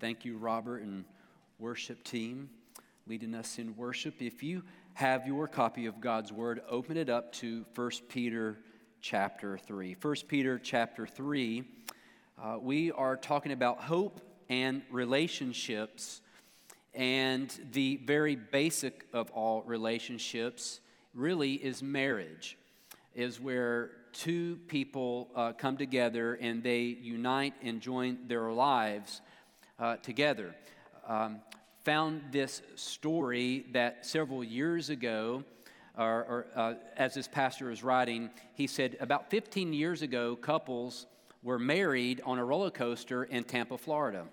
Thank you, Robert and worship team, leading us in worship. If you have your copy of God's Word, open it up to 1 Peter chapter 3. 1 Peter chapter 3, uh, we are talking about hope and relationships, and the very basic of all relationships really is marriage, is where two people uh, come together and they unite and join their lives uh, together. Um, found this story that several years ago, or, or uh, as this pastor is writing, he said about 15 years ago, couples were married on a roller coaster in Tampa, Florida.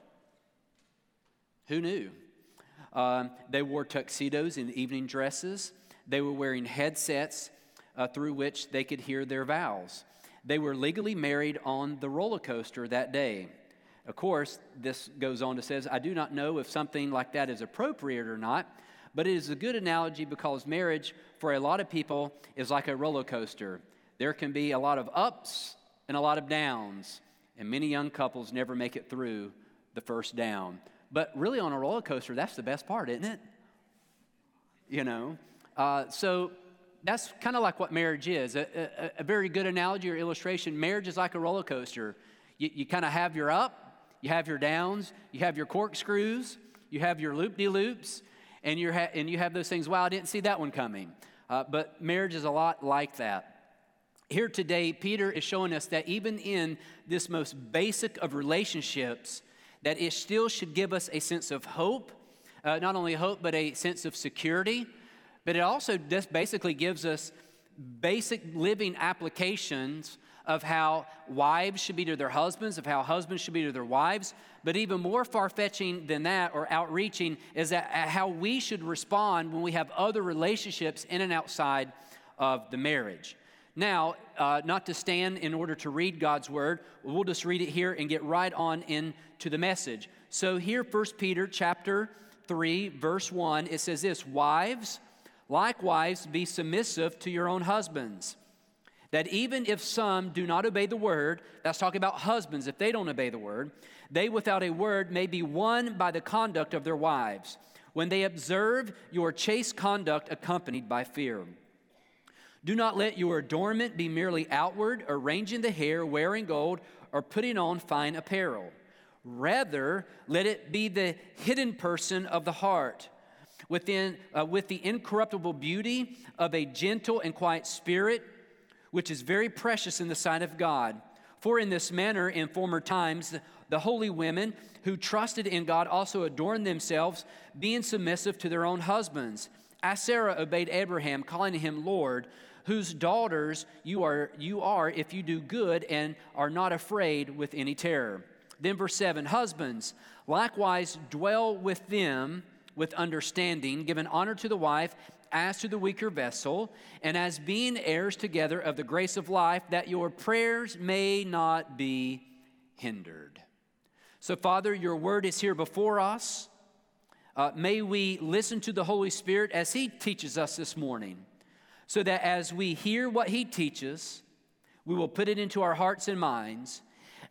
Who knew? Um, they wore tuxedos and evening dresses. They were wearing headsets uh, through which they could hear their vows. They were legally married on the roller coaster that day. Of course, this goes on to says, I do not know if something like that is appropriate or not, but it is a good analogy because marriage for a lot of people is like a roller coaster. There can be a lot of ups and a lot of downs, and many young couples never make it through the first down. But really, on a roller coaster, that's the best part, isn't it? You know? Uh, so that's kind of like what marriage is. A, a, a, very good analogy or illustration marriage is like a roller coaster. You, you kind of have your up, you have your downs, you have your corkscrews, you have your loop de loops, and, you ha- and you have those things. Wow, I didn't see that one coming. Uh, but marriage is a lot like that. Here today, Peter is showing us that even in this most basic of relationships, that it still should give us a sense of hope, uh, not only hope, but a sense of security. But it also just basically gives us basic living applications of how wives should be to their husbands, of how husbands should be to their wives. But even more far fetching than that, or outreaching, is that uh, how we should respond when we have other relationships in and outside of the marriage. Now, uh, not to stand in order to read God's word, we'll just read it here and get right on into the message. So here, 1 Peter chapter 3, verse 1, it says this Wives, likewise be submissive to your own husbands that even if some do not obey the word, that's talking about husbands, if they don't obey the word, they without a word may be won by the conduct of their wives, when they observe your chaste conduct accompanied by fear. Do not let your adornment be merely outward, arranging the hair, wearing gold, or putting on fine apparel. Rather, let it be the hidden person of the heart, within, uh, with the incorruptible beauty of a gentle and quiet spirit which is very precious in the sight of God. For in this manner, in former times, the holy women who trusted in God also adorned themselves, being submissive to their own husbands. As Sarah obeyed Abraham, calling him Lord, whose daughters you are, you are if you do good and are not afraid with any terror. Then, verse 7 Husbands, likewise dwell with them with understanding, giving honor to the wife as to the weaker vessel, and as being heirs together of the grace of life, that your prayers may not be hindered. So, Father, your word is here before us. Uh, may we listen to the Holy Spirit as He teaches us this morning, so that as we hear what He teaches, we will put it into our hearts and minds,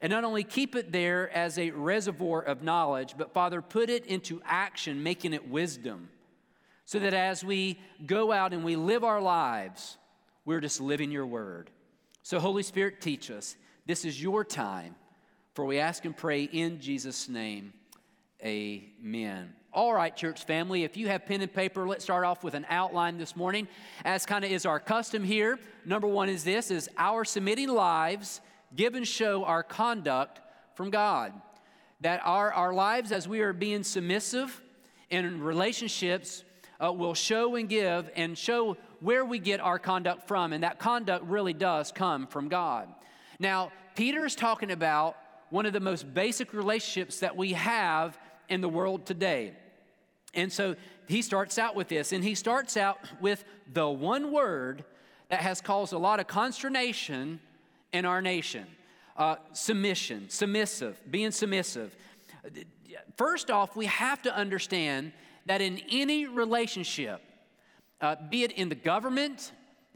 and not only keep it there as a reservoir of knowledge, but Father, put it into action, making it wisdom so that as we go out and we live our lives, we're just living your word. So, Holy Spirit, teach us. This is your time, for we ask and pray in Jesus' name. Amen. All right, church family, if you have pen and paper, let's start off with an outline this morning. As kind of is our custom here, number one is this is our submitting lives give and show our conduct from God. That our, our lives, as we are being submissive in relationships, uh, will show and give and show where we get our conduct from. And that conduct really does come from God. Now, Peter is talking about one of the most basic relationships that we have in the world today. And so he starts out with this, and he starts out with the one word that has caused a lot of consternation in our nation uh, submission, submissive, being submissive. First off, we have to understand that in any relationship, uh, be it in the government,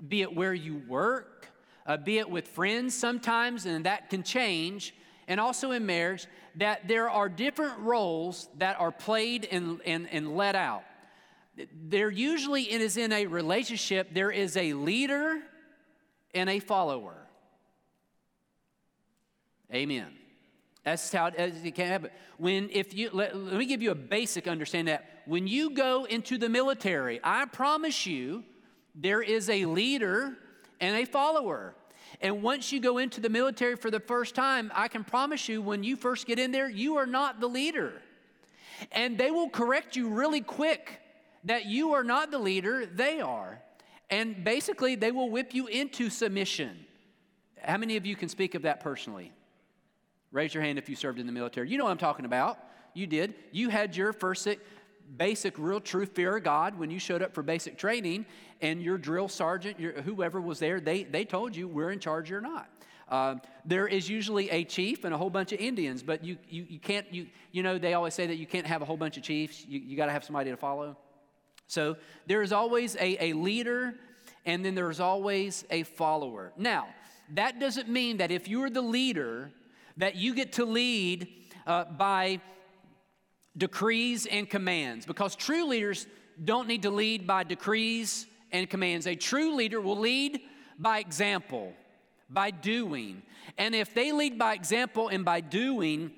be it where you work, uh, be it with friends sometimes, and that can change, and also in marriage that there are different roles that are played and, and, and let out. There usually is in a relationship, there is a leader and a follower. Amen. That's how it can happen. When if you let, let me give you a basic understanding that when you go into the military, I promise you, there is a leader and a follower. And once you go into the military for the first time, I can promise you, when you first get in there, you are not the leader. And they will correct you really quick that you are not the leader, they are. And basically, they will whip you into submission. How many of you can speak of that personally? Raise your hand if you served in the military. You know what I'm talking about. You did. You had your first basic, real, true fear of God when you showed up for basic training, and your drill sergeant, your, whoever was there, they, they told you we're in charge you're not. Uh, there is usually a chief and a whole bunch of Indians, but you, you, you can't, you, you know, they always say that you can't have a whole bunch of chiefs. You, you got to have somebody to follow. So there is always a, a leader, and then there's always a follower. Now, that doesn't mean that if you're the leader, that you get to lead uh, by decrees and commands, because true leaders don't need to lead by decrees and commands. A true leader will lead by example, by doing. And if they lead by example and by doing,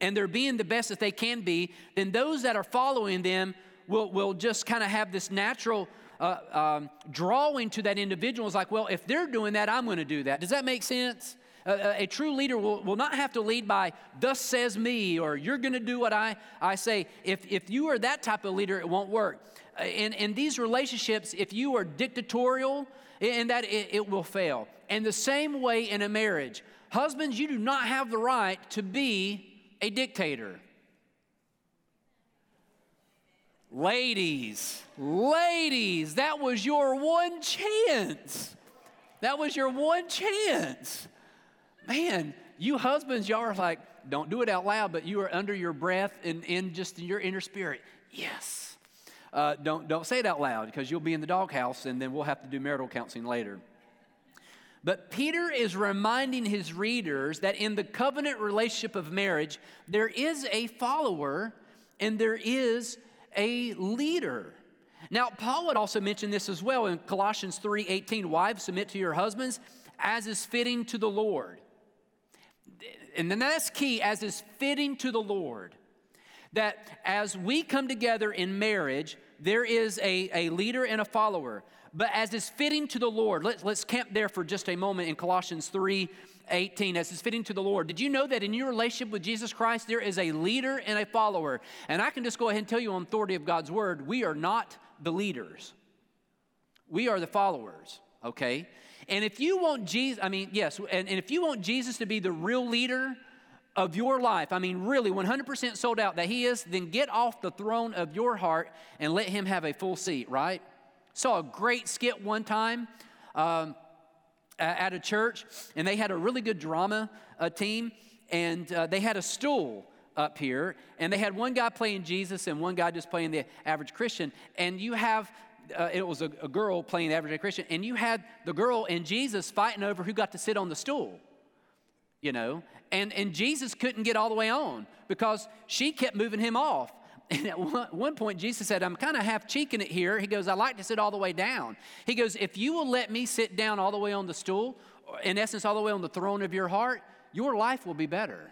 and they're being the best that they can be, then those that are following them will, will just kind of have this natural uh, um, drawing to that individual. It's like, well, if they're doing that, I'm going to do that. Does that make sense? A, a true leader will, will not have to lead by, thus says me, or you're going to do what I, I say. If, if you are that type of leader, it won't work. Uh, in, in these relationships, if you are dictatorial, in that it, it will fail. And the same way in a marriage, husbands, you do not have the right to be a dictator. Ladies, ladies, that was your one chance. That was your one chance man, you husbands, y'all are like, don't do it out loud, but you are under your breath and in just in your inner spirit. Yes. Uh, don't, don't say it out loud because you'll be in the doghouse and then we'll have to do marital counseling later. But Peter is reminding his readers that in the covenant relationship of marriage, there is a follower and there is a leader. Now, Paul would also mention this as well in Colossians 3:18, wives submit to your husbands as is fitting to the Lord and then that's key, as is fitting to the Lord. That as we come together in marriage, there is a, a leader and a follower. But as is fitting to the Lord, let's, let's camp there for just a moment in Colossians 3 18, as is fitting to the Lord. Did you know that in your relationship with Jesus Christ, there is a leader and a follower? And I can just go ahead and tell you on authority of God's word, we are not the leaders, we are the followers, okay? And if you want Jesus, I mean, yes, and, and if you want Jesus to be the real leader of your life, I mean, really 100% sold out that He is, then get off the throne of your heart and let Him have a full seat, right? Saw a great skit one time um, at a church, and they had a really good drama uh, team, and uh, they had a stool up here, and they had one guy playing Jesus and one guy just playing the average Christian. And you have uh, it was a, a, girl playing the average Christian, and you had the girl and Jesus fighting over who got to sit on the stool, you know, and, and Jesus couldn't get all the way on because she kept moving him off. And at one, one point, Jesus said, I'm kind of half cheeking it here. He goes, I like to sit all the way down. He goes, If you will let me sit down all the way on the stool, in essence, all the way on the throne of your heart, your life will be better.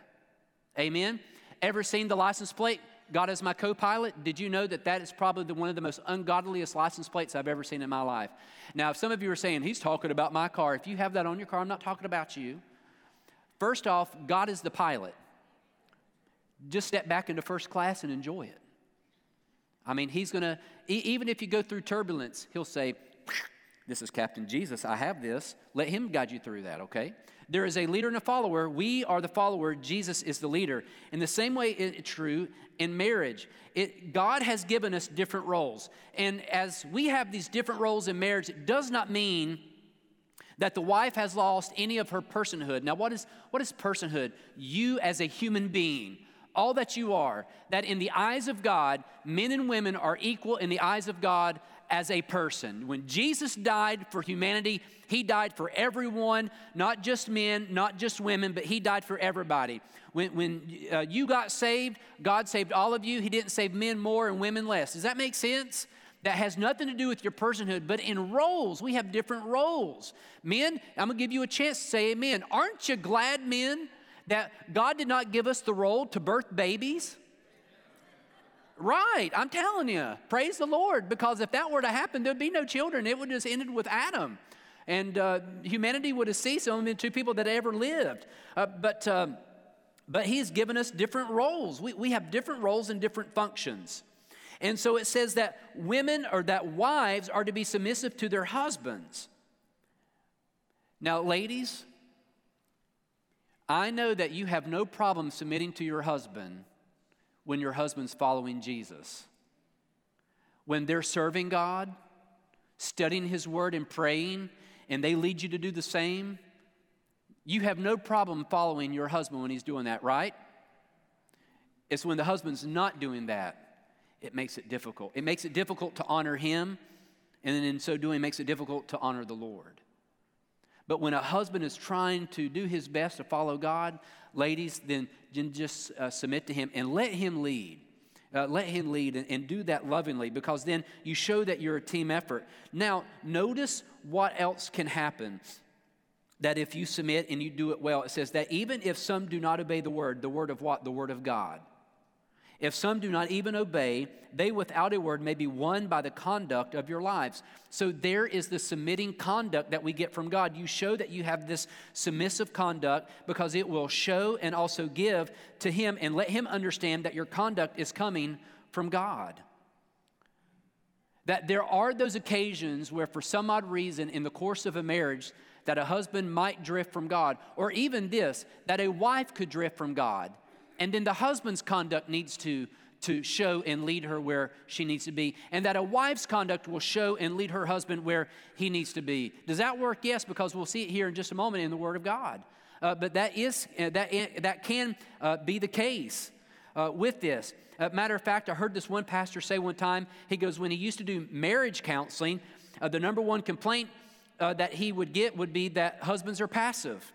Amen. Ever seen the license plate? God is my co pilot, did you know that that is probably the, one of the most ungodliest license plates I've ever seen in my life? Now, if some of you are saying, He's talking about my car, if you have that on your car, I'm not talking about you. First off, God is the pilot. Just step back into first class and enjoy it. I mean, He's going to, even if you go through turbulence, He'll say, This is Captain Jesus. I have this. Let Him guide you through that, okay? There is a leader and a follower. We are the follower. Jesus is the leader. In the same way, it's true in marriage. It, God has given us different roles. And as we have these different roles in marriage, it does not mean that the wife has lost any of her personhood. Now, what is, what is personhood? You as a human being, all that you are, that in the eyes of God, men and women are equal in the eyes of God as a person. When Jesus died for humanity, he died for everyone, not just men, not just women, but he died for everybody. When, when uh, you got saved, God saved all of you. He didn't save men more and women less. Does that make sense? That has nothing to do with your personhood, but in roles, we have different roles. Men, I'm gonna give you a chance to say amen. Aren't you glad, men, that God did not give us the role to birth babies? Right, I'm telling you, praise the Lord, because if that were to happen, there'd be no children. It would just ended with Adam. And uh, humanity would have ceased, only two people that ever lived. Uh, but, um, but He's given us different roles. We, we have different roles and different functions. And so it says that women or that wives are to be submissive to their husbands. Now, ladies, I know that you have no problem submitting to your husband when your husband's following Jesus. When they're serving God, studying His Word, and praying, and they lead you to do the same, you have no problem following your husband when he's doing that, right? It's when the husband's not doing that, it makes it difficult. It makes it difficult to honor him, and in so doing, makes it difficult to honor the Lord. But when a husband is trying to do his best to follow God, ladies, then just uh, submit to him and let him lead. Uh, let him lead and, and do that lovingly because then you show that you're a team effort. Now, notice what else can happen. That if you submit and you do it well, it says that even if some do not obey the word, the word of what? The word of God. If some do not even obey, they without a word may be won by the conduct of your lives. So there is the submitting conduct that we get from God. You show that you have this submissive conduct because it will show and also give to Him and let Him understand that your conduct is coming from God. That there are those occasions where, for some odd reason, in the course of a marriage, that a husband might drift from God, or even this, that a wife could drift from God. And then the husband's conduct needs to, to show and lead her where she needs to be. And that a wife's conduct will show and lead her husband where he needs to be. Does that work? Yes, because we'll see it here in just a moment in the Word of God. Uh, but that, is, uh, that, uh, that can uh, be the case uh, with this. Uh, matter of fact, I heard this one pastor say one time, he goes, when he used to do marriage counseling, the number one complaint that he would get would be that husbands are passive.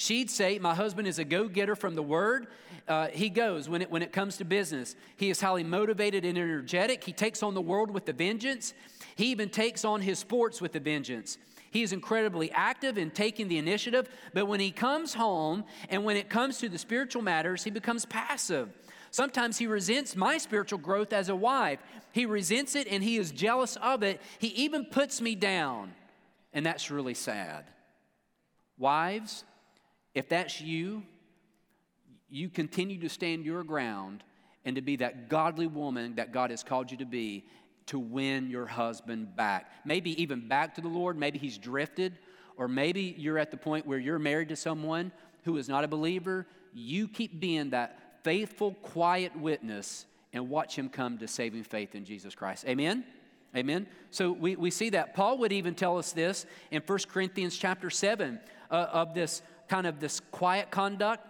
She'd say, My husband is a go getter from the word. Uh, he goes when it, when it comes to business. He is highly motivated and energetic. He takes on the world with a vengeance. He even takes on his sports with a vengeance. He is incredibly active in taking the initiative, but when he comes home and when it comes to the spiritual matters, he becomes passive. Sometimes he resents my spiritual growth as a wife. He resents it and he is jealous of it. He even puts me down, and that's really sad. Wives, if that's you, you continue to stand your ground and to be that godly woman that God has called you to be to win your husband back. Maybe even back to the Lord. Maybe he's drifted, or maybe you're at the point where you're married to someone who is not a believer. You keep being that faithful, quiet witness and watch him come to saving faith in Jesus Christ. Amen? Amen. So we, we see that. Paul would even tell us this in 1 Corinthians chapter 7 uh, of this kind of this quiet conduct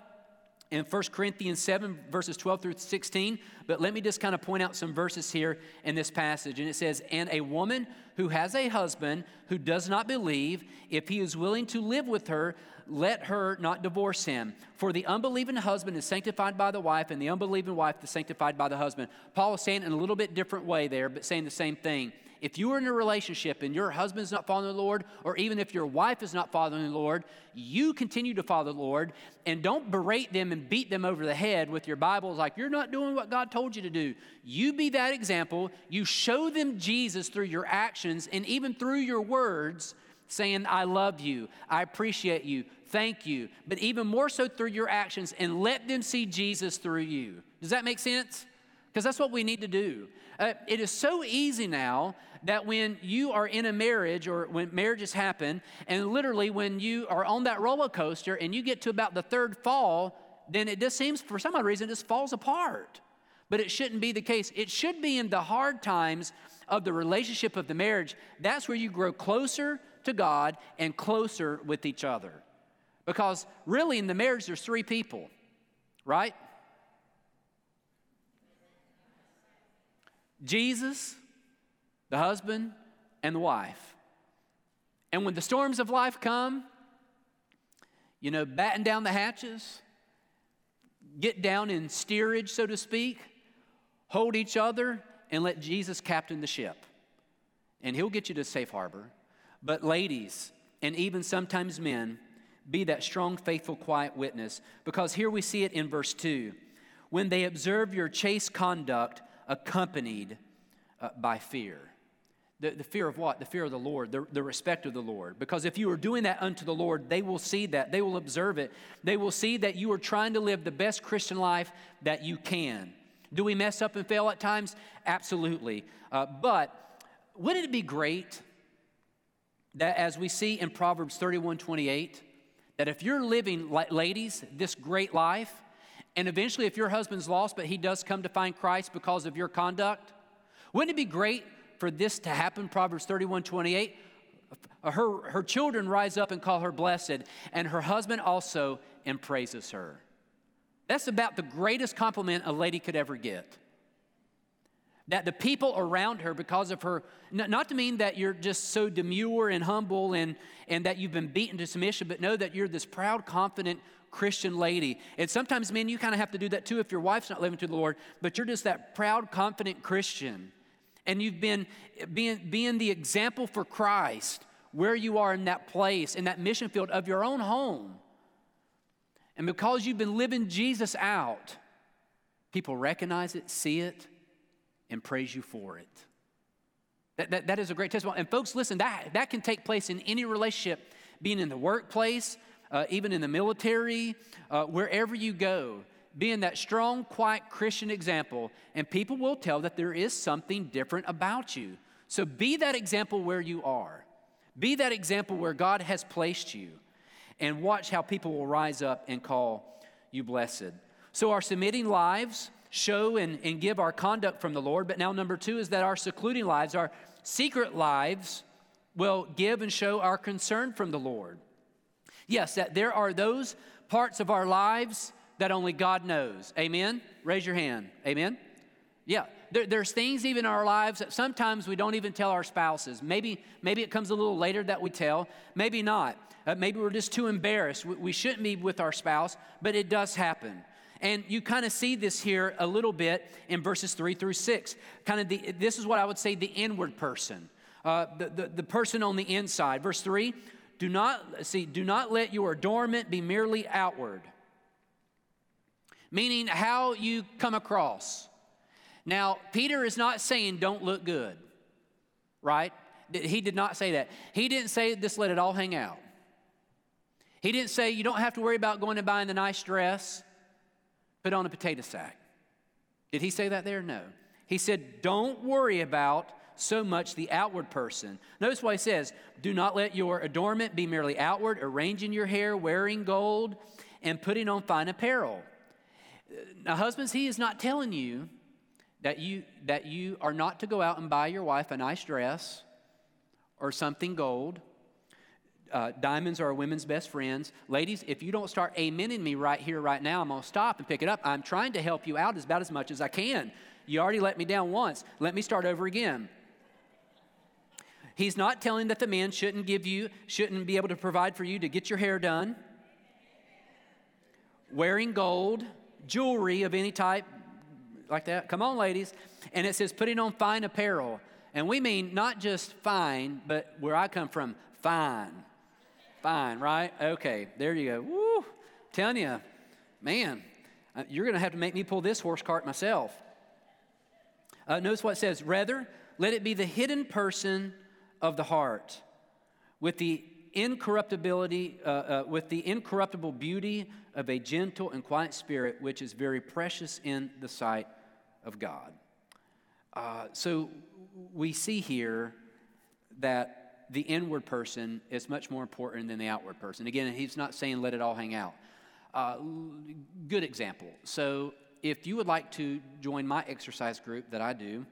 in 1 Corinthians 7, verses 12 through 16. But let me just kind of point out some verses here in this passage. And it says, And a woman who has a husband who does not believe, if he is willing to live with her, let her not divorce him. For the unbelieving husband is sanctified by the wife, and the unbelieving wife is sanctified by the husband. Paul is saying in a little bit different way there, but saying the same thing if you are in a relationship and your husband's not following the Lord, or even if your wife is not following the Lord, you continue to follow the Lord and don't berate them and beat them over the head with your Bibles like you're not doing what God told you to do. You be that example. You show them Jesus through your actions and even through your words, saying, I love you, I appreciate you, thank you, but even more so through your actions and let them see Jesus through you. Does that make sense? Because that's what we need to do. Uh, it is so easy now that when you are in a marriage or when marriages happen, and literally when you are on that roller coaster and you get to about the third fall, then it just seems for some odd reason it just falls apart. But it shouldn't be the case. It should be in the hard times of the relationship of the marriage. That's where you grow closer to God and closer with each other. Because really in the marriage, there's three people, right? Jesus, the husband and the wife. And when the storms of life come, you know, batten down the hatches, get down in steerage, so to speak, hold each other, and let Jesus captain the ship. And he'll get you to safe harbor. But, ladies, and even sometimes men, be that strong, faithful, quiet witness. Because here we see it in verse 2 when they observe your chaste conduct accompanied uh, by fear. The, the fear of what? The fear of the Lord, the, the respect of the Lord. Because if you are doing that unto the Lord, they will see that. They will observe it. They will see that you are trying to live the best Christian life that you can. Do we mess up and fail at times? Absolutely. Uh, but wouldn't it be great that as we see in Proverbs 31 28, that if you're living, ladies, this great life, and eventually if your husband's lost, but he does come to find Christ because of your conduct, wouldn't it be great for this to happen, Proverbs 31 28, uh, her, her children rise up and call her blessed, and her husband also and praises her. That's about the greatest compliment a lady could ever get. That the people around her, because of her, not to mean that you're just so demure and humble and, and that you've been beaten to submission, but know that you're this proud, confident Christian lady. And sometimes, men, you kind of have to do that too if your wife's not living to the Lord, but you're just that proud, confident Christian and you've been being, being the example for Christ where you are in that place, in that mission field of your own home. And because you've been living Jesus out, people recognize it, see it, and praise you for it. That, that, that is a great testimony. And folks, listen, that, that can take place in any relationship, being in the workplace, uh, even in the military, uh, wherever you go being that strong, quiet Christian example, and people will tell that there is something different about you. So be that example where you are. Be that example where God has placed you, and watch how people will rise up and call you blessed. So, our submitting lives show and, and give our conduct from the Lord. But now, number two is that our secluding lives, our secret lives, will give and show our concern from the Lord. Yes, that there are those parts of our lives that only God knows. Amen? Raise your hand. Amen? Yeah, there, there's things even in our lives that sometimes we don't even tell our spouses. Maybe, maybe it comes a little later that we tell, maybe not. Uh, maybe we're just too embarrassed. We, we shouldn't be with our spouse, but it does happen. And you kind of see this here a little bit in verses three through six. Kind of the, this is what I would say the inward person, uh, the, the, the person on the inside. Verse three, do not, see, do not let your adornment be merely outward meaning how you come across. Now, Peter is not saying don't look good, right? He did not say that. He didn't say just let it all hang out. He didn't say you don't have to worry about going and buying the nice dress, put on a potato sack. Did he say that there? No. He said, don't worry about so much the outward person. Notice what he says do not let your adornment be merely outward, arranging your hair, wearing gold, and putting on fine apparel. Now, husbands, he is not telling you that you that you are not to go out and buy your wife a nice dress or something gold. Uh, diamonds are women's best friends. Ladies, if you don't start amening me right here, right now, I'm going to stop and pick it up. I'm trying to help you out as about as much as I can. You already let me down once. Let me start over again. He's not telling that the man shouldn't give you, shouldn't be able to provide for you to get your hair done, wearing gold, jewelry of any type like that. Come on, ladies. And it says putting on fine apparel. And we mean not just fine, but where I come from, fine. Fine, right? Okay, there you go. Woo! Telling you, man, uh, you're going to have to make me pull this horse cart myself. Uh, notice what it says. Rather, let it be the hidden person of the heart with the incorruptibility, uh, uh, with the incorruptible beauty of a gentle and quiet spirit, which is very precious in the sight of God. Uh, so we see here that the inward person is much more important than the outward person. Again, he's not saying let it all hang out. Uh, good example. So if you would like to join my exercise group that I do,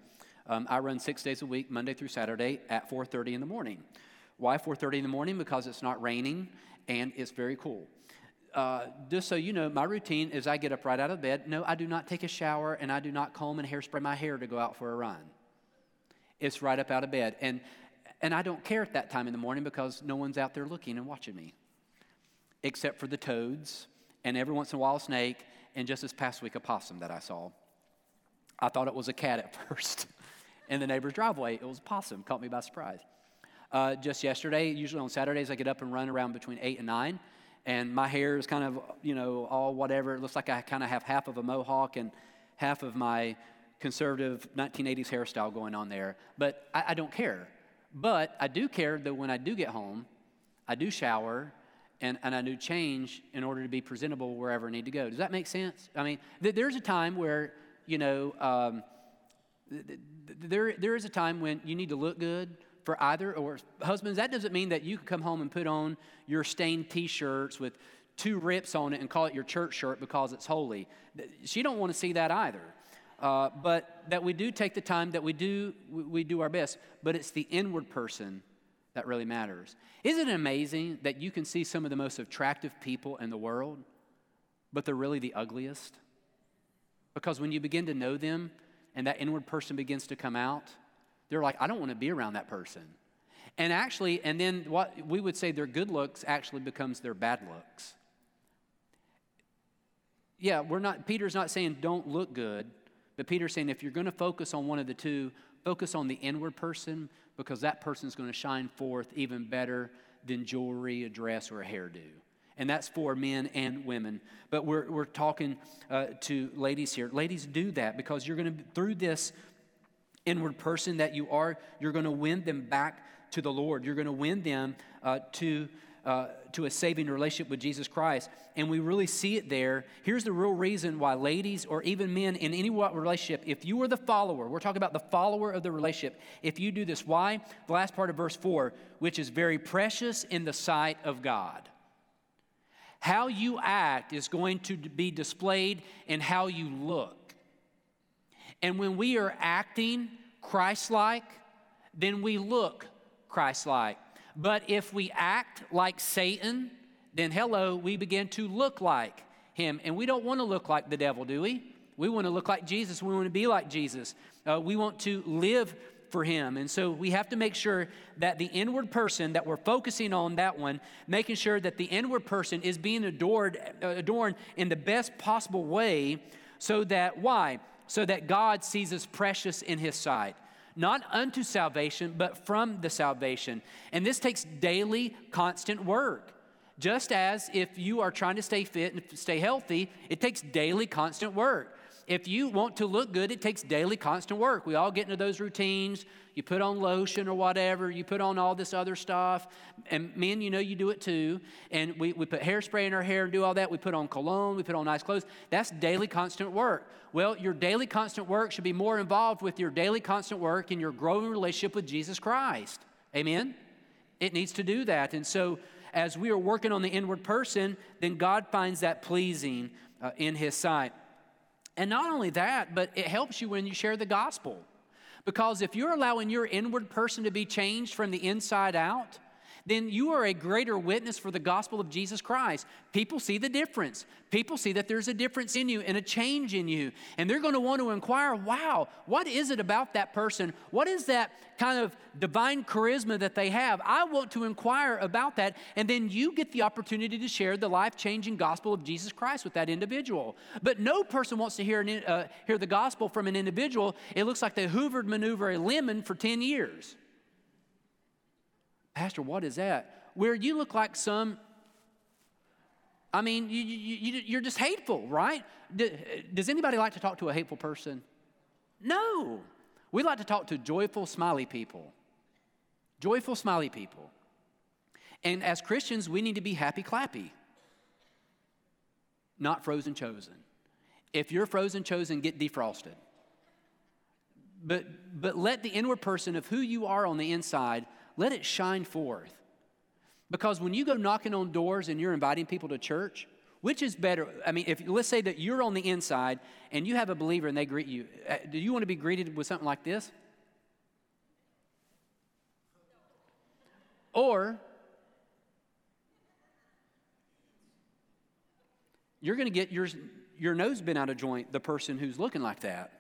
um, I run six days a week, Monday through Saturday at 4:30 in the morning. Why 4:30 in the morning? Because it's not raining and it's very cool. Uh, just so you know, my routine is I get up right out of bed. No, I do not take a shower and I do not comb and hairspray my hair to go out for a run. It's right up out of bed. And, and I don't care at that time in the morning because no one's out there looking and watching me, except for the toads and every once in a while a snake, and just this past week a possum that I saw. I thought it was a cat at first in the neighbor's driveway. It was a possum, caught me by surprise. Uh, just yesterday, usually on Saturdays, I get up and run around between 8 and 9, and my hair is kind of, you know, all whatever. It looks like I kind of have half of a mohawk and half of my conservative 1980s hairstyle going on there. But I, I don't care. But I do care that when I do get home, I do shower and, and I do change in order to be presentable wherever I need to go. Does that make sense? I mean, th- there's a time where, you know, um, th- th- there, there is a time when you need to look good for either or husbands. That doesn't mean that you can come home and put on your stained t-shirts with two rips on it and call it your church shirt because it's holy. She don't want to see that either. Uh, but that we do take the time, that we do, we, we do our best. But it's the inward person that really matters. Isn't it amazing that you can see some of the most attractive people in the world, but they're really the ugliest? Because when you begin to know them and that inward person begins to come out, they're like, I don't want to be around that person. And actually, and then what we would say their good looks actually becomes their bad looks. Yeah, we're not, Peter's not saying don't look good, but Peter's saying if you're going to focus on one of the two, focus on the inward person because that person's going to shine forth even better than jewelry, a dress, or a hairdo. And that's for men and women. But we're, we're talking uh, to ladies here. Ladies, do that because you're going to, through this inward person that you are, you're going to win them back to the Lord. You're going to win them uh, to uh, to a saving relationship with Jesus Christ. And we really see it there. Here's the real reason why ladies or even men in any relationship, if you are the follower, we're talking about the follower of the relationship, if you do this, why? The last part of verse 4, which is very precious in the sight of God. How you act is going to be displayed in how you look. And when we are acting Christ like, then we look Christ like. But if we act like Satan, then hello, we begin to look like him. And we don't want to look like the devil, do we? We want to look like Jesus. We want to be like Jesus. Uh, we want to live for him. And so we have to make sure that the inward person that we're focusing on that one, making sure that the inward person is being adored, uh, adorned in the best possible way so that why? So that God sees us precious in his sight not unto salvation, but from the salvation. And this takes daily, constant work. Just as if you are trying to stay fit and stay healthy, it takes daily, constant work. If you want to look good, it takes daily, constant work. We all get into those routines. You put on lotion or whatever, you put on all this other stuff. And men, you know you do it too. And we, we put hairspray in our hair and do all that. We put on cologne, we put on nice clothes. That's daily, constant work. Well, your daily, constant work should be more involved with your daily, constant work in your growing relationship with Jesus Christ. Amen? It needs to do that. And so, as we are working on the inward person, then God finds that pleasing uh, in His sight. And not only that, but it helps you when you share the gospel. Because if you're allowing your inward person to be changed from the inside out, then you are a greater witness for the gospel of Jesus Christ. People see the difference. People see that there's a difference in you and a change in you. And they're going to want to inquire wow, what is it about that person? What is that kind of divine charisma that they have? I want to inquire about that. And then you get the opportunity to share the life changing gospel of Jesus Christ with that individual. But no person wants to hear, an, uh, hear the gospel from an individual. It looks like they hoovered maneuver a lemon for 10 years. Pastor, what is that? Where you look like some, I mean, you, you, you, are just hateful, right? Does anybody like to talk to a hateful person? No. We like to talk to joyful, smiley people. Joyful, smiley people. And as Christians, we need to be happy, clappy, not frozen, chosen. If you're frozen, chosen, get defrosted. But, but let the inward person of who you are on the inside let it shine forth. Because when you go knocking on doors and you're inviting people to church, which is better? I mean, if let's say that you're on the inside and you have a believer and they greet you, uh, do you want to be greeted with something like this? Or you're going to get your, your nose bent out of joint, the person who's looking like that.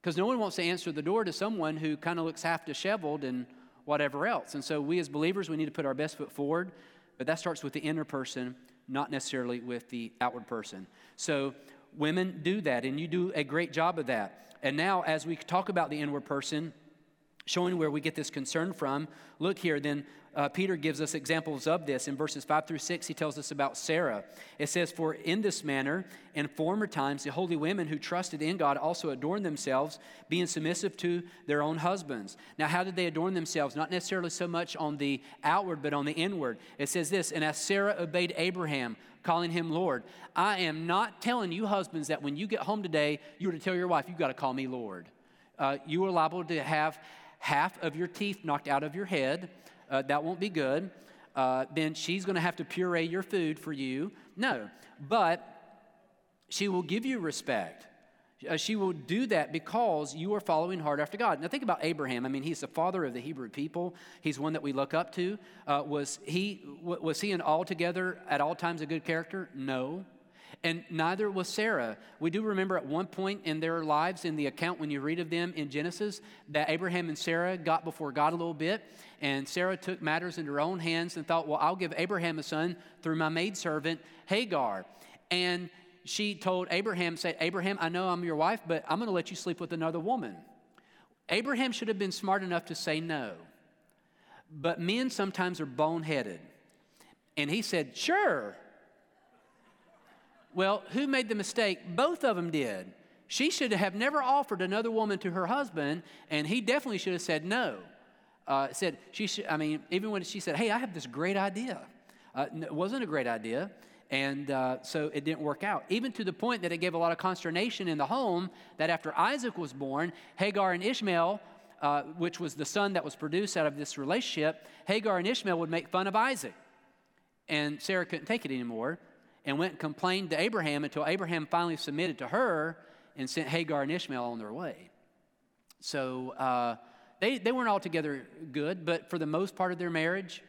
Because no one wants to answer the door to someone who kind of looks half disheveled and whatever else. And so we as believers, we need to put our best foot forward, but that starts with the inner person, not necessarily with the outward person. So women do that, and you do a great job of that. And now, as we talk about the inward person, showing where we get this concern from, look here, then uh, Peter gives us examples of this. In verses 5 through 6, he tells us about Sarah. It says, For in this manner, in former times, the holy women who trusted in God also adorned themselves, being submissive to their own husbands. Now, how did they adorn themselves? Not necessarily so much on the outward, but on the inward. It says this, And as Sarah obeyed Abraham, calling him Lord, I am not telling you, husbands, that when you get home today, you are to tell your wife, You've got to call me Lord. Uh, you are liable to have half of your teeth knocked out of your head uh, that won't be good. Uh, then she's going to have to puree your food for you. No, but she will give you respect. Uh, she will do that because you are following hard after God. Now, think about Abraham. I mean, he's the father of the Hebrew people. He's one that we look up to. Uh, was he was he an altogether at all times a good character? No. And neither was Sarah. We do remember at one point in their lives, in the account when you read of them in Genesis, that Abraham and Sarah got before God a little bit, and Sarah took matters into her own hands and thought, well, I'll give Abraham a son through my maidservant Hagar. And she told Abraham, said, Abraham, I know I'm your wife, but I'm going to let you sleep with another woman. Abraham should have been smart enough to say no. But men sometimes are boneheaded. And he said, Sure. Well, who made the mistake? Both of them did. She should have never offered another woman to her husband, and he definitely should have said no. Uh, said she should, I mean, even when she said, "Hey, I have this great idea," uh, it wasn't a great idea, and uh, so it didn't work out. Even to the point that it gave a lot of consternation in the home that after Isaac was born, Hagar and Ishmael, uh, which was the son that was produced out of this relationship, Hagar and Ishmael would make fun of Isaac, and Sarah couldn't take it anymore and went and complained to Abraham until Abraham finally submitted to her and sent Hagar and Ishmael on their way. So uh, they, they weren't altogether good, but for the most part of their marriage,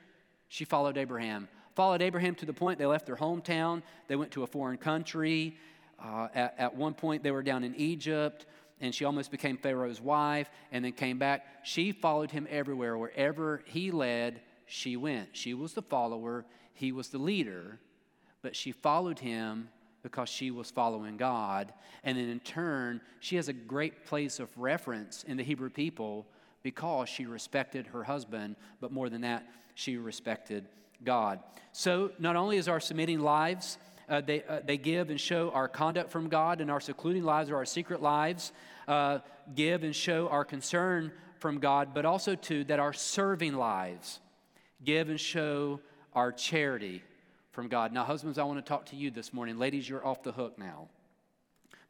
she followed Abraham. Followed Abraham to the point they left their hometown, they went to a foreign country. Uh, at, at one point, they were down in Egypt and she almost became Pharaoh's wife and then came back. She followed him everywhere. Wherever he led, she went. She was the follower, he was the leader but she followed him because she was following God. And then in turn, she has a great place of reference in the Hebrew people because she respected her husband, but more than that, she respected God. So not only is our submitting lives, uh, they, uh, they give and show our conduct from God, and our secluding lives or our secret lives uh, give and show our concern from God, but also, too, that our serving lives give and show our charity from God. Now, husbands, I want to talk to you this morning. Ladies, you're off the hook now.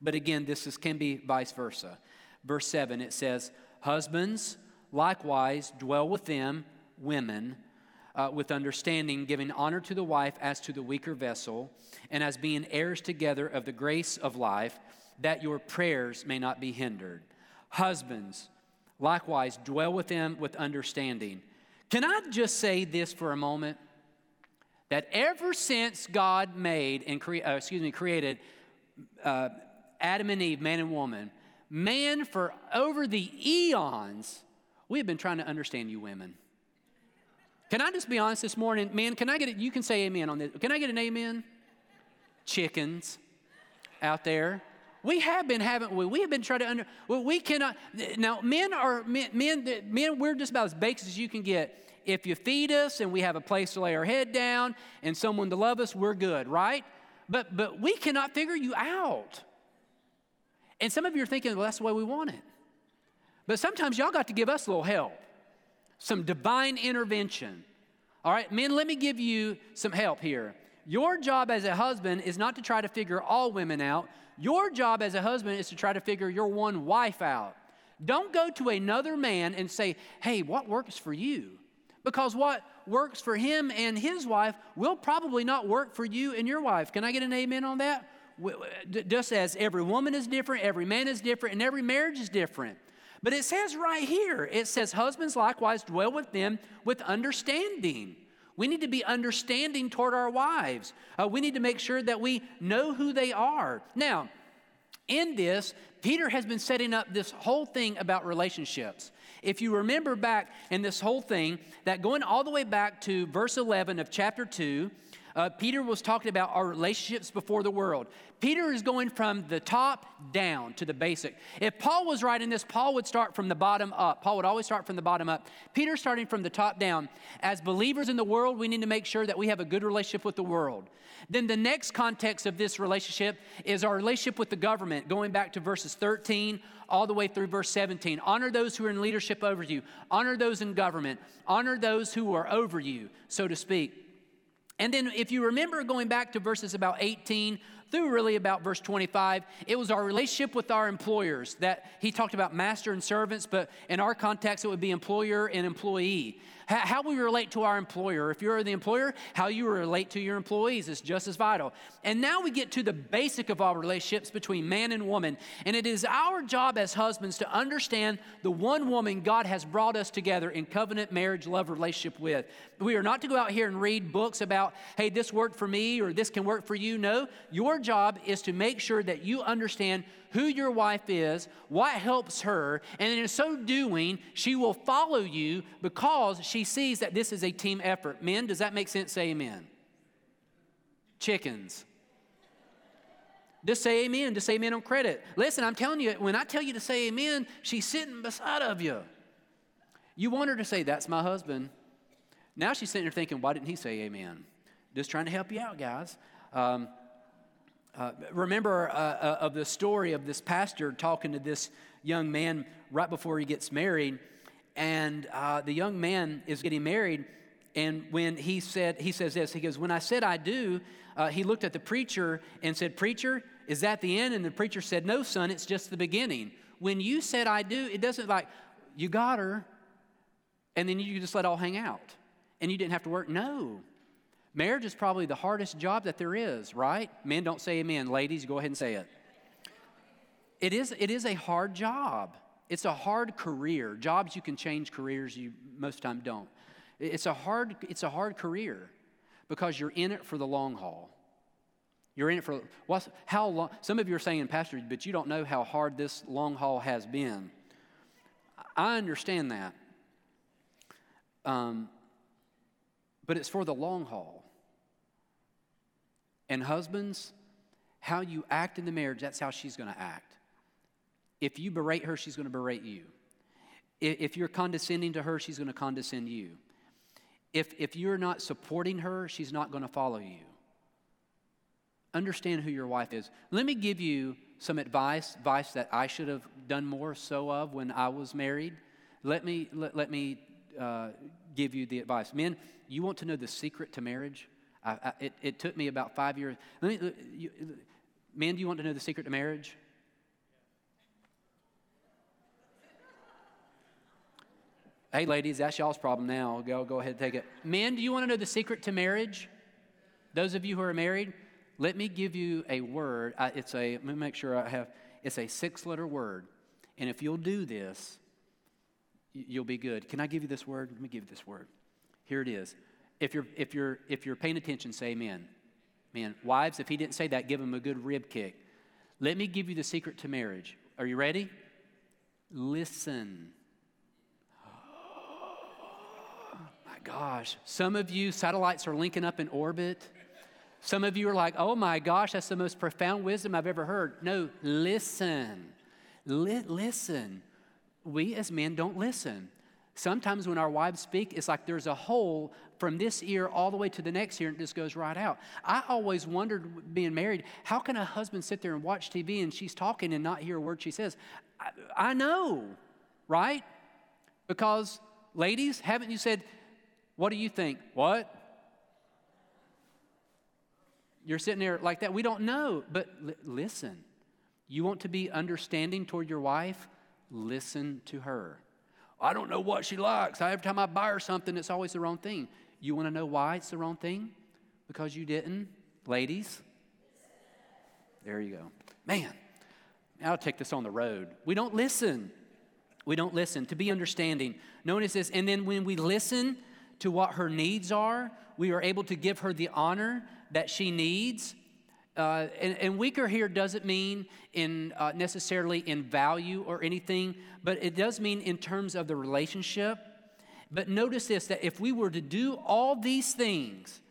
But again, this is, can be vice versa. Verse 7, it says, Husbands, likewise, dwell with them, women, uh, with understanding, giving honor to the wife as to the weaker vessel, and as being heirs together of the grace of life, that your prayers may not be hindered. Husbands, likewise, dwell with them with understanding. Can I just say this for a moment? That ever since God made and cre- uh, excuse me created uh, Adam and Eve, man and woman, man for over the eons, we have been trying to understand you women. Can I just be honest this morning, man? Can I get it? You can say amen on this. Can I get an amen? Chickens out there. We have been, haven't we? We have been trying to under. Well, we cannot. Now, men are men. Men. Men. We're just about as baked as you can get if you feed us and we have a place to lay our head down and someone to love us, we're good, right? But, but we cannot figure you out. And some of you are thinking, well, that's the way we want it. But sometimes y'all got to give us a little help, some divine intervention. All right, men, let me give you some help here. Your job as a husband is not to try to figure all women out. Your job as a husband is to try to figure your one wife out. Don't go to another man and say, hey, what works for you? Because what works for him and his wife will probably not work for you and your wife. Can I get an amen on that? Just as every woman is different, every man is different, and every marriage is different. But it says right here, it says, Husbands likewise dwell with them with understanding. We need to be understanding toward our wives. Uh, we need to make sure that we know who they are. Now, In this, Peter has been setting up this whole thing about relationships. If you remember back in this whole thing, that going all the way back to verse 11 of chapter 2, uh, Peter was talking about our relationships before the world. Peter is going from the top down to the basic. If Paul was writing this, Paul would start from the bottom up. Paul would always start from the bottom up. Peter starting from the top down. As believers in the world, we need to make sure that we have a good relationship with the world. Then the next context of this relationship is our relationship with the government, going back to verses 13 all the way through verse 17. Honor those who are in leadership over you, honor those in government, honor those who are over you, so to speak. And then, if you remember going back to verses about 18 through really about verse 25, it was our relationship with our employers that he talked about master and servants, but in our context, it would be employer and employee how we relate to our employer. If you're the employer, how you relate to your employees is just as vital. And now we get to the basic of all relationships between man and woman. And it is our job as husbands to understand the one woman God has brought us together in covenant marriage love relationship with. We are not to go out here and read books about, hey, this worked for me or this can work for you. No, your job is to make sure that you understand who your wife is, what helps her, and in so doing, she will follow you because she sees that this is a team effort. Men, does that make sense? Say amen. Chickens. Just say amen. Just say amen on credit. Listen, I'm telling you, when I tell you to say amen, she's sitting beside of you. You want her to say, That's my husband. Now she's sitting there thinking, Why didn't he say amen? Just trying to help you out, guys. Um, uh, remember uh, uh, of the story of this pastor talking to this young man right before he gets married, and uh, the young man is getting married, and when he said, he says this, he goes, "When I said I do," uh, he looked at the preacher and said, "Preacher, is that the end?" And the preacher said, "No, son, it's just the beginning. When you said I do, it doesn't like you got her, and then you just let all hang out, and you didn't have to work. No." Marriage is probably the hardest job that there is, right? Men don't say amen. Ladies, go ahead and say it. It is, it is a hard job. It's a hard career. Jobs you can change careers, you most time don't. It's a hard, it's a hard career because you're in it for the long haul. You're in it for what's, how long? Some of you are saying, Pastor, but you don't know how hard this long haul has been. I understand that. Um, but it's for the long haul. And husbands, how you act in the marriage, that's how she's going to act. If you berate her, she's going to berate you. If you're condescending to her, she's going to condescend you. If, if you're not supporting her, she's not going to follow you. Understand who your wife is. Let me give you some advice, advice that I should have done more so of when I was married. Let me, let, let me uh, give you the advice. Men, you want to know the secret to marriage? I, I, it, it, took me about five years. Let me, you, men, do you want to know the secret to marriage? Hey, ladies, that's y'all's problem now. Go, go ahead and take it. Men, do you want to know the secret to marriage? Those of you who are married, let me give you a word. I, it's a, let me make sure I have, it's a six letter word. And if you'll do this, you'll be good. Can I give you this word? Let me give you this word. Here it is if you're, if you're, if you're paying attention, say amen. Man, wives, if he didn't say that, give him a good rib kick. Let me give you the secret to marriage. Are you ready? Listen. my gosh. Some of you, satellites are linking up in orbit. Some of you are like, oh my gosh, that's the most profound wisdom I've ever heard. No, listen. Li- listen. We as men don't listen. Sometimes when our wives speak, it's like there's a hole from this ear all the way to the next ear and it just goes right out. I always wondered, being married, how can a husband sit there and watch TV and she's talking and not hear a word she says? I, I know, right? Because, ladies, haven't you said, What do you think? What? You're sitting there like that. We don't know, but li- listen. You want to be understanding toward your wife? Listen to her. I don't know what she likes. Every time I buy her something, it's always the wrong thing. You want to know why it's the wrong thing? Because you didn't? Ladies? There you go. Man, I'll take this on the road. We don't listen. We don't listen. To be understanding. Notice this. And then when we listen to what her needs are, we are able to give her the honor that she needs. Uh, and, and, weaker here doesn't mean in uh, necessarily in value or anything, but it does mean in terms of the relationship. But notice this that if we were to do all these things,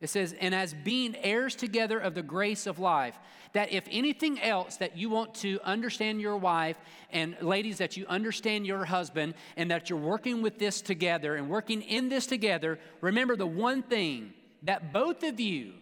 it says, and as being heirs together of the grace of life, that if anything else that you want to understand your wife, and ladies, that you understand your husband, and that you're working with this together and working in this together, remember the one thing that both of you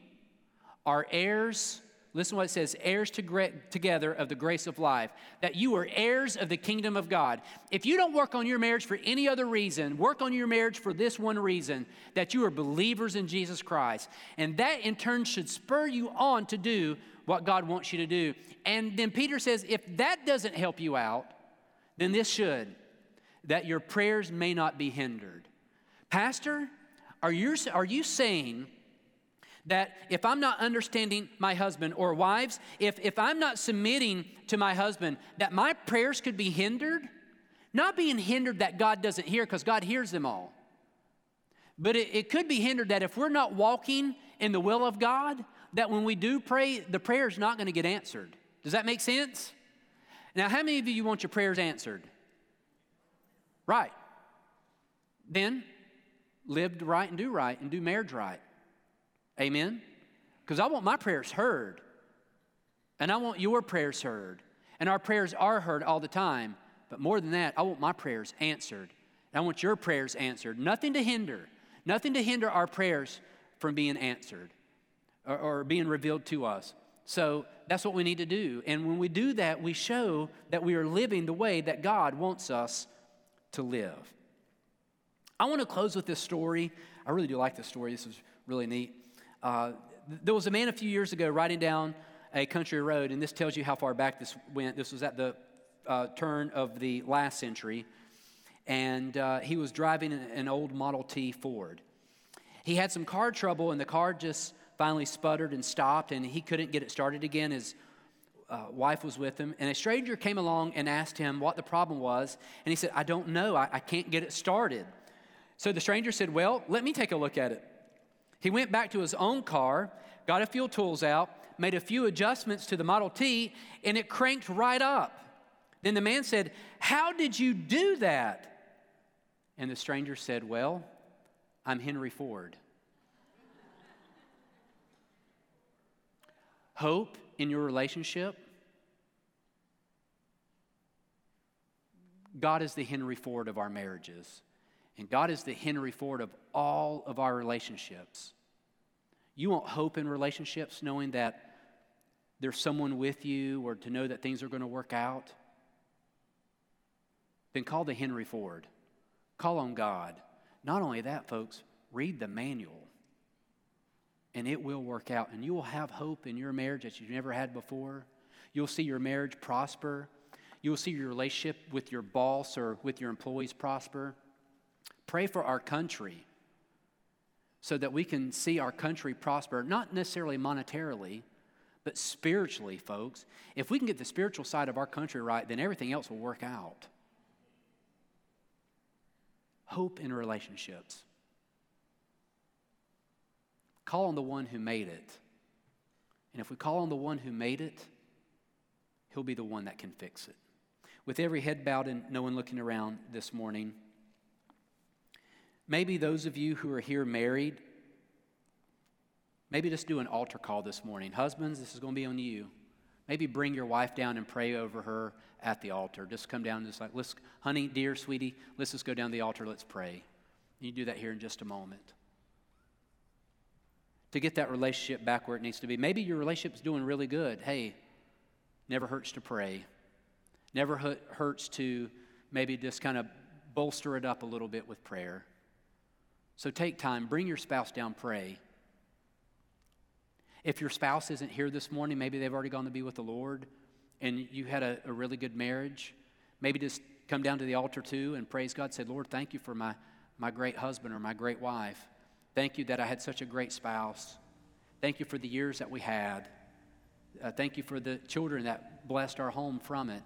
are heirs. Listen what it says heirs to together of the grace of life, that you are heirs of the kingdom of God. If you don't work on your marriage for any other reason, work on your marriage for this one reason that you are believers in Jesus Christ. And that in turn should spur you on to do what God wants you to do. And then Peter says, if that doesn't help you out, then this should, that your prayers may not be hindered. Pastor, are you, are you saying that if I'm not understanding my husband, or wives, if, if I'm not submitting to my husband, that my prayers could be hindered. Not being hindered that God doesn't hear, because God hears them all. But it, it could be hindered that if we're not walking in the will of God, that when we do pray, the prayer is not going to get answered. Does that make sense? Now, how many of you want your prayers answered? Right. Then live right and do right and do marriage right. Amen? Because I want my prayers heard. And I want your prayers heard. And our prayers are heard all the time. But more than that, I want my prayers answered. I want your prayers answered. Nothing to hinder, nothing to hinder our prayers from being answered or, or being revealed to us. So that's what we need to do. And when we do that, we show that we are living the way that God wants us to live. I want to close with this story. I really do like this story. This is really neat. Uh, there was a man a few years ago riding down a country road, and this tells you how far back this went. This was at the uh, turn of the last century, and uh, he was driving an old Model T Ford. He had some car trouble, and the car just finally sputtered and stopped, and he couldn't get it started again. His uh, wife was with him, and a stranger came along and asked him what the problem was, and he said, I don't know, I, I can't get it started. So the stranger said, Well, let me take a look at it. He went back to his own car, got a few tools out, made a few adjustments to the Model T, and it cranked right up. Then the man said, How did you do that? And the stranger said, Well, I'm Henry Ford. Hope in your relationship. God is the Henry Ford of our marriages. And God is the Henry Ford of all of our relationships. You want hope in relationships, knowing that there's someone with you or to know that things are going to work out? Then call the Henry Ford. Call on God. Not only that, folks, read the manual and it will work out. And you will have hope in your marriage that you've never had before. You'll see your marriage prosper. You'll see your relationship with your boss or with your employees prosper. Pray for our country so that we can see our country prosper, not necessarily monetarily, but spiritually, folks. If we can get the spiritual side of our country right, then everything else will work out. Hope in relationships. Call on the one who made it. And if we call on the one who made it, he'll be the one that can fix it. With every head bowed and no one looking around this morning, Maybe those of you who are here married, maybe just do an altar call this morning. Husbands, this is going to be on you. Maybe bring your wife down and pray over her at the altar. Just come down and just like, let's, honey, dear, sweetie, let's just go down the altar, let's pray. You do that here in just a moment. To get that relationship back where it needs to be. Maybe your relationship's doing really good. Hey, never hurts to pray. Never hurts to maybe just kind of bolster it up a little bit with prayer. So take time, bring your spouse down, pray. If your spouse isn't here this morning, maybe they've already gone to be with the Lord and you had a, a really good marriage, maybe just come down to the altar too and praise God. Say, Lord, thank you for my, my great husband or my great wife. Thank you that I had such a great spouse. Thank you for the years that we had. Uh, thank you for the children that blessed our home from it.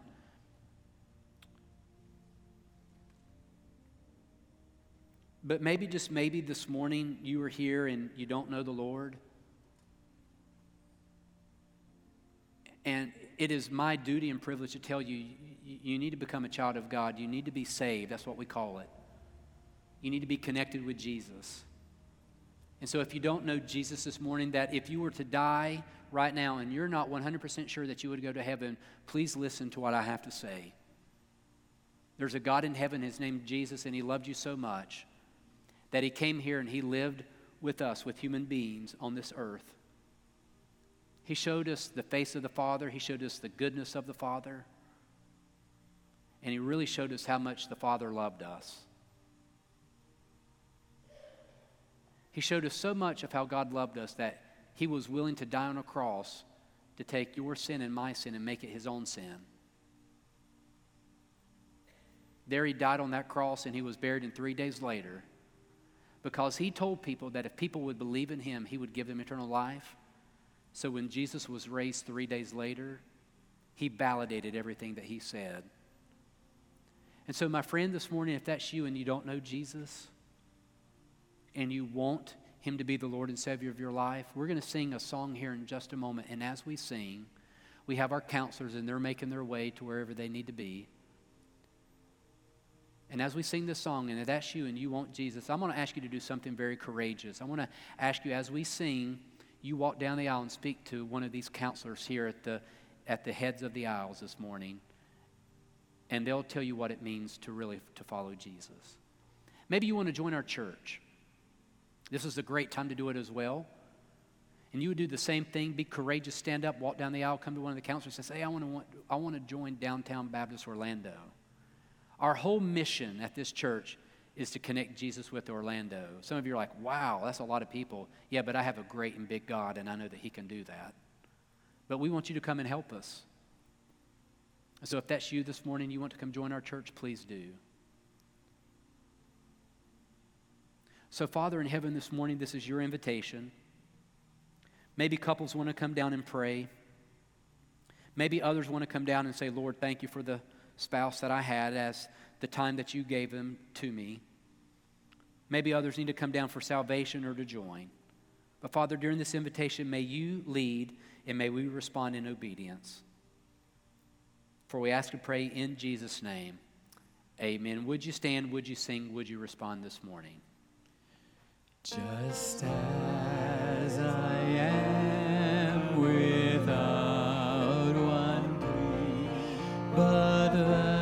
But maybe, just maybe this morning, you are here and you don't know the Lord. And it is my duty and privilege to tell you you need to become a child of God. You need to be saved. That's what we call it. You need to be connected with Jesus. And so, if you don't know Jesus this morning, that if you were to die right now and you're not 100% sure that you would go to heaven, please listen to what I have to say. There's a God in heaven, his name is Jesus, and he loved you so much that he came here and he lived with us, with human beings on this earth. He showed us the face of the Father, he showed us the goodness of the Father, and he really showed us how much the Father loved us. He showed us so much of how God loved us that he was willing to die on a cross to take your sin and my sin and make it his own sin. There he died on that cross and he was buried, and three days later, because he told people that if people would believe in him, he would give them eternal life. So when Jesus was raised three days later, he validated everything that he said. And so, my friend, this morning, if that's you and you don't know Jesus and you want him to be the Lord and Savior of your life, we're going to sing a song here in just a moment. And as we sing, we have our counselors and they're making their way to wherever they need to be. And as we sing this song, and if that's you and you want Jesus, I'm going to ask you to do something very courageous. I want to ask you as we sing, you walk down the aisle and speak to one of these counselors here at the, at the heads of the aisles this morning. And they'll tell you what it means to really to follow Jesus. Maybe you want to join our church. This is a great time to do it as well. And you would do the same thing, be courageous, stand up, walk down the aisle, come to one of the counselors and say, Hey, I want to, want, I want to join Downtown Baptist Orlando. Our whole mission at this church is to connect Jesus with Orlando. Some of you are like, wow, that's a lot of people. Yeah, but I have a great and big God, and I know that He can do that. But we want you to come and help us. So if that's you this morning, you want to come join our church, please do. So, Father in heaven, this morning, this is your invitation. Maybe couples want to come down and pray. Maybe others want to come down and say, Lord, thank you for the spouse that I had as the time that you gave them to me. Maybe others need to come down for salvation or to join. But Father, during this invitation, may you lead and may we respond in obedience. For we ask and pray in Jesus' name. Amen. Would you stand? Would you sing? Would you respond this morning? Just as I am without one plea, but that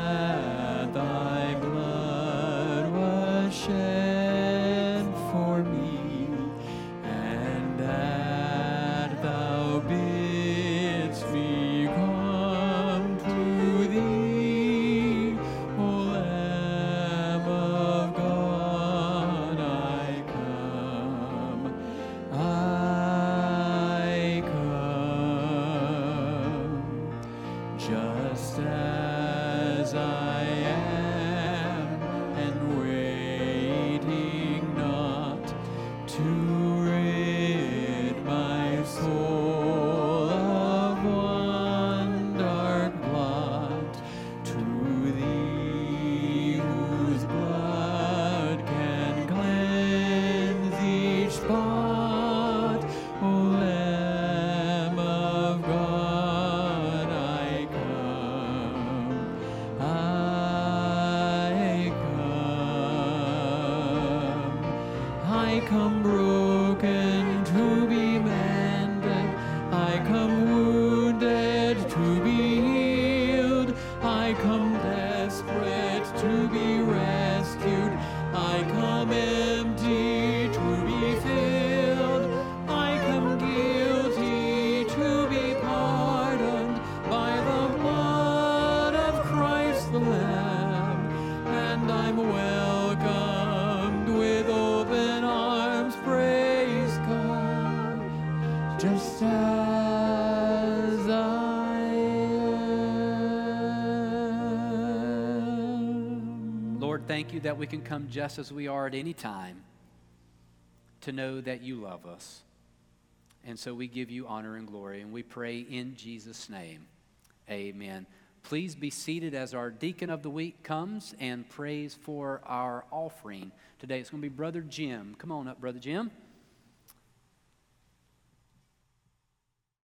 that we can come just as we are at any time to know that you love us. And so we give you honor and glory, and we pray in Jesus' name. Amen. Please be seated as our deacon of the week comes and prays for our offering today. It's going to be Brother Jim. Come on up, Brother Jim.